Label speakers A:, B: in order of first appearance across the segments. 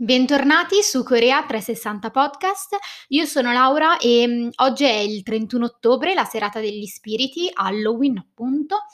A: Bentornati su Corea 360 Podcast, io sono Laura e mh, oggi è il 31 ottobre, la serata degli spiriti, Halloween appunto,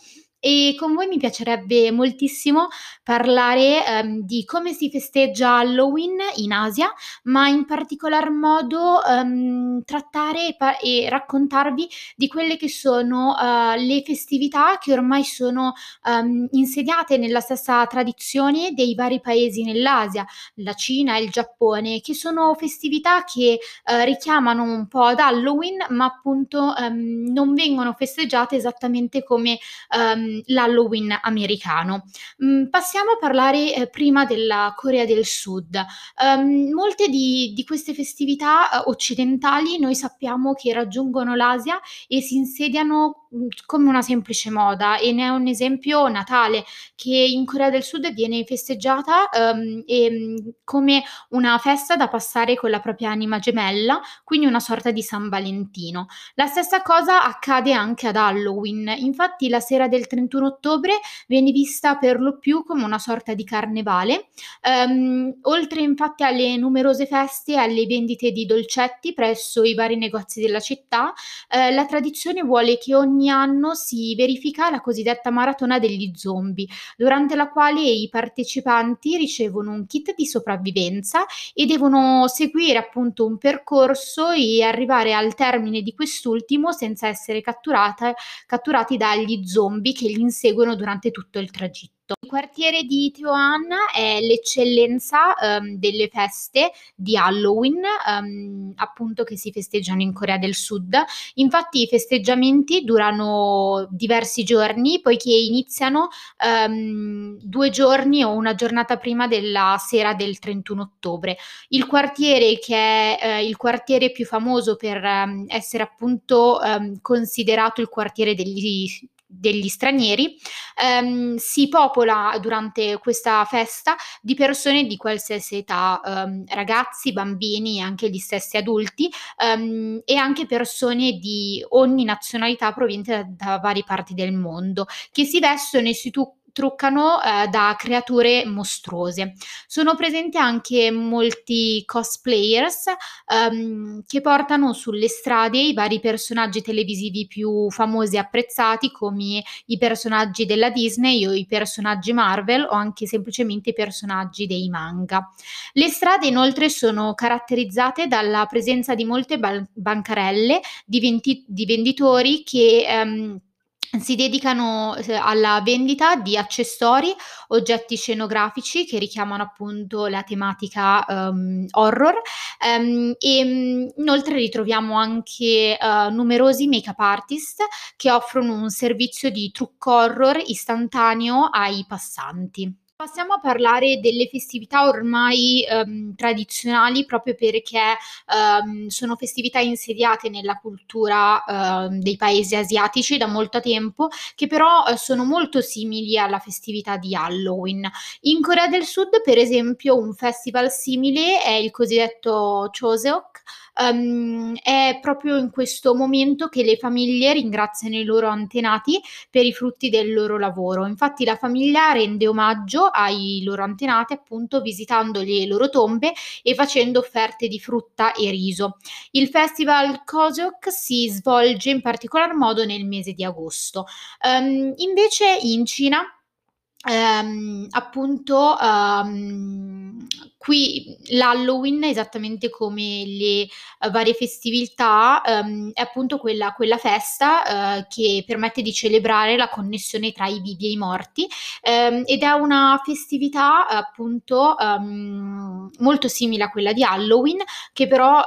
A: e con voi mi piacerebbe moltissimo parlare ehm, di come si festeggia Halloween in Asia, ma in particolar modo ehm, trattare e, pa- e raccontarvi di quelle che sono eh, le festività che ormai sono ehm, insediate nella stessa tradizione dei vari paesi nell'Asia, la Cina e il Giappone, che sono festività che eh, richiamano un po' ad Halloween, ma appunto ehm, non vengono festeggiate esattamente come ehm, l'Halloween americano. Mm, passiamo a parlare eh, prima della Corea del Sud. Um, molte di, di, queste festività eh, occidentali noi sappiamo che raggiungono l'Asia e si insediano mm, come una semplice moda e ne è un esempio Natale che in Corea del Sud viene festeggiata um, e, mm, come una festa da passare con la propria anima gemella, quindi una sorta di San Valentino. La stessa cosa accade anche ad Halloween, infatti la sera del 31 31 ottobre viene vista per lo più come una sorta di carnevale, um, oltre infatti alle numerose feste e alle vendite di dolcetti presso i vari negozi della città, eh, la tradizione vuole che ogni anno si verifica la cosiddetta maratona degli zombie, durante la quale i partecipanti ricevono un kit di sopravvivenza e devono seguire appunto un percorso e arrivare al termine di quest'ultimo senza essere catturati dagli zombie che li inseguono durante tutto il tragitto. Il quartiere di Teoan è l'eccellenza um, delle feste di Halloween, um, appunto che si festeggiano in Corea del Sud. Infatti i festeggiamenti durano diversi giorni, poiché iniziano um, due giorni o una giornata prima della sera del 31 ottobre. Il quartiere che è eh, il quartiere più famoso per essere appunto considerato il quartiere degli degli stranieri, ehm, si popola durante questa festa di persone di qualsiasi età, ehm, ragazzi, bambini anche gli stessi adulti ehm, e anche persone di ogni nazionalità provenienti da, da varie parti del mondo che si vestono e si tu- truccano eh, da creature mostruose. Sono presenti anche molti cosplayers um, che portano sulle strade i vari personaggi televisivi più famosi e apprezzati come i personaggi della Disney o i personaggi Marvel o anche semplicemente i personaggi dei manga. Le strade inoltre sono caratterizzate dalla presenza di molte ban- bancarelle di, venti- di venditori che um, si dedicano alla vendita di accessori, oggetti scenografici che richiamano appunto la tematica um, horror um, e mm, inoltre ritroviamo anche uh, numerosi make-up artist che offrono un servizio di trucco horror istantaneo ai passanti. Passiamo a parlare delle festività ormai ehm, tradizionali proprio perché ehm, sono festività insediate nella cultura ehm, dei paesi asiatici da molto tempo, che però eh, sono molto simili alla festività di Halloween. In Corea del Sud, per esempio, un festival simile è il cosiddetto Choseok, um, è proprio in questo momento che le famiglie ringraziano i loro antenati per i frutti del loro lavoro. Infatti la famiglia rende omaggio ai loro antenati appunto visitando le loro tombe e facendo offerte di frutta e riso. Il festival Kozok si svolge in particolar modo nel mese di agosto. Um, invece in Cina Um, appunto um, qui l'Halloween, esattamente come le uh, varie festività, um, è appunto quella, quella festa uh, che permette di celebrare la connessione tra i vivi e i morti. Ed è una festività appunto molto simile a quella di Halloween, che però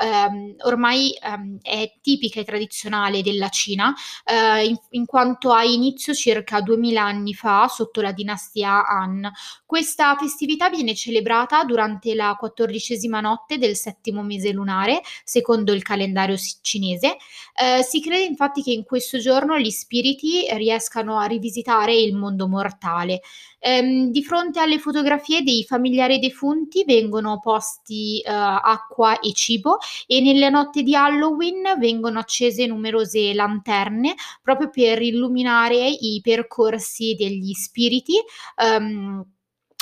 A: ormai è tipica e tradizionale della Cina, uh, in, in quanto ha inizio circa 2000 anni fa sotto la dinastia Han. Questa festività viene celebrata durante la quattordicesima notte del settimo mese lunare, secondo il calendario cinese. Eh, si crede infatti che in questo giorno gli spiriti riescano a rivisitare il mondo mortale. Ehm, di fronte alle fotografie dei familiari defunti vengono posti eh, acqua e cibo e nelle notti di Halloween vengono accese numerose lanterne proprio per illuminare i percorsi degli spiriti um,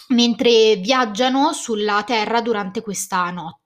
A: mentre viaggiano sulla terra durante questa notte.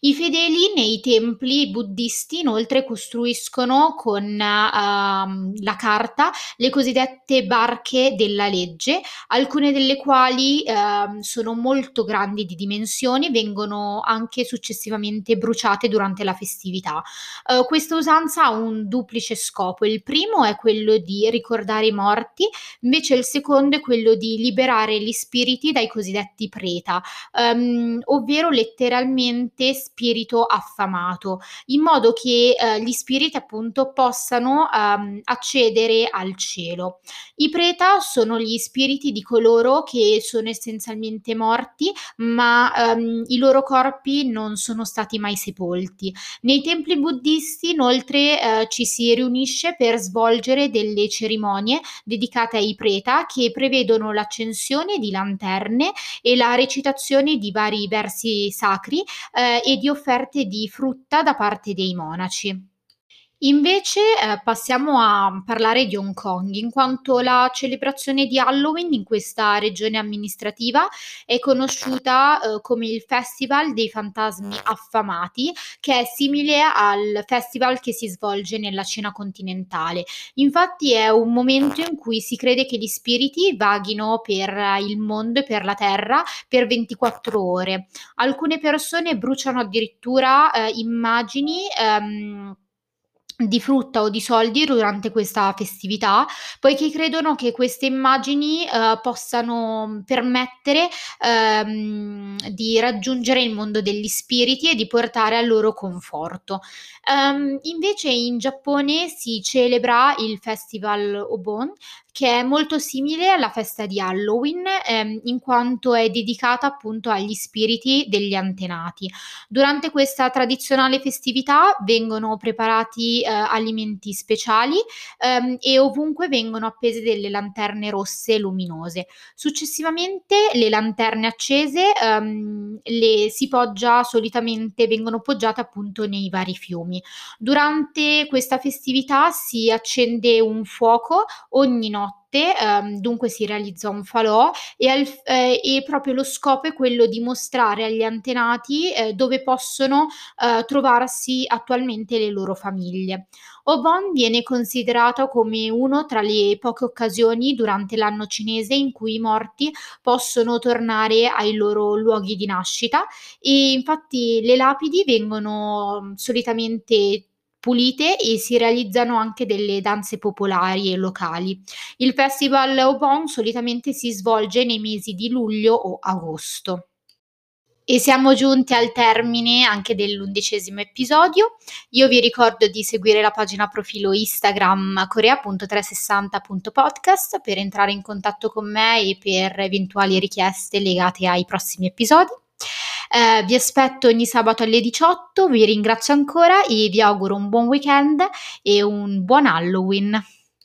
A: I fedeli nei templi buddisti inoltre costruiscono con uh, la carta le cosiddette barche della legge, alcune delle quali uh, sono molto grandi di dimensioni, vengono anche successivamente bruciate durante la festività. Uh, questa usanza ha un duplice scopo, il primo è quello di ricordare i morti, invece il secondo è quello di liberare gli spiriti dai cosiddetti preta, um, ovvero letteralmente spirito affamato, in modo che uh, gli spiriti appunto possano um, accedere al cielo. I preta sono gli spiriti di coloro che sono essenzialmente morti, ma um, i loro corpi non sono stati mai sepolti. Nei templi buddisti inoltre uh, ci si riunisce per svolgere delle cerimonie dedicate ai preta che prevedono l'accensione di lanterne e la recitazione di vari versi sacri eh, e di offerte di frutta da parte dei monaci. Invece eh, passiamo a parlare di Hong Kong, in quanto la celebrazione di Halloween in questa regione amministrativa è conosciuta eh, come il Festival dei Fantasmi Affamati, che è simile al festival che si svolge nella Cina continentale. Infatti è un momento in cui si crede che gli spiriti vaghino per il mondo e per la terra per 24 ore. Alcune persone bruciano addirittura eh, immagini ehm, di frutta o di soldi durante questa festività, poiché credono che queste immagini eh, possano permettere ehm, di raggiungere il mondo degli spiriti e di portare al loro conforto. Um, invece in Giappone si celebra il festival Obon, che è molto simile alla festa di Halloween, ehm, in quanto è dedicata appunto agli spiriti degli antenati. Durante questa tradizionale festività vengono preparati eh, alimenti speciali ehm, e ovunque vengono appese delle lanterne rosse luminose. Successivamente le lanterne accese ehm, le si poggia solitamente, vengono poggiate appunto nei vari fiumi. Durante questa festività si accende un fuoco ogni notte ehm, dunque si realizza un falò e, al, eh, e, proprio lo scopo è quello di mostrare agli antenati eh, dove possono eh, trovarsi attualmente le loro famiglie. Obon viene considerato come uno tra le poche occasioni durante l'anno cinese in cui i morti possono tornare ai loro luoghi di nascita e infatti le lapidi vengono solitamente pulite e si realizzano anche delle danze popolari e locali. Il festival Obon solitamente si svolge nei mesi di luglio o agosto. E siamo giunti al termine anche dell'undicesimo episodio. Io vi ricordo di seguire la pagina profilo Instagram corea.360.podcast per entrare in contatto con me e per eventuali richieste legate ai prossimi episodi. Eh, vi aspetto ogni sabato alle 18, vi ringrazio ancora e vi auguro un buon weekend e un buon Halloween.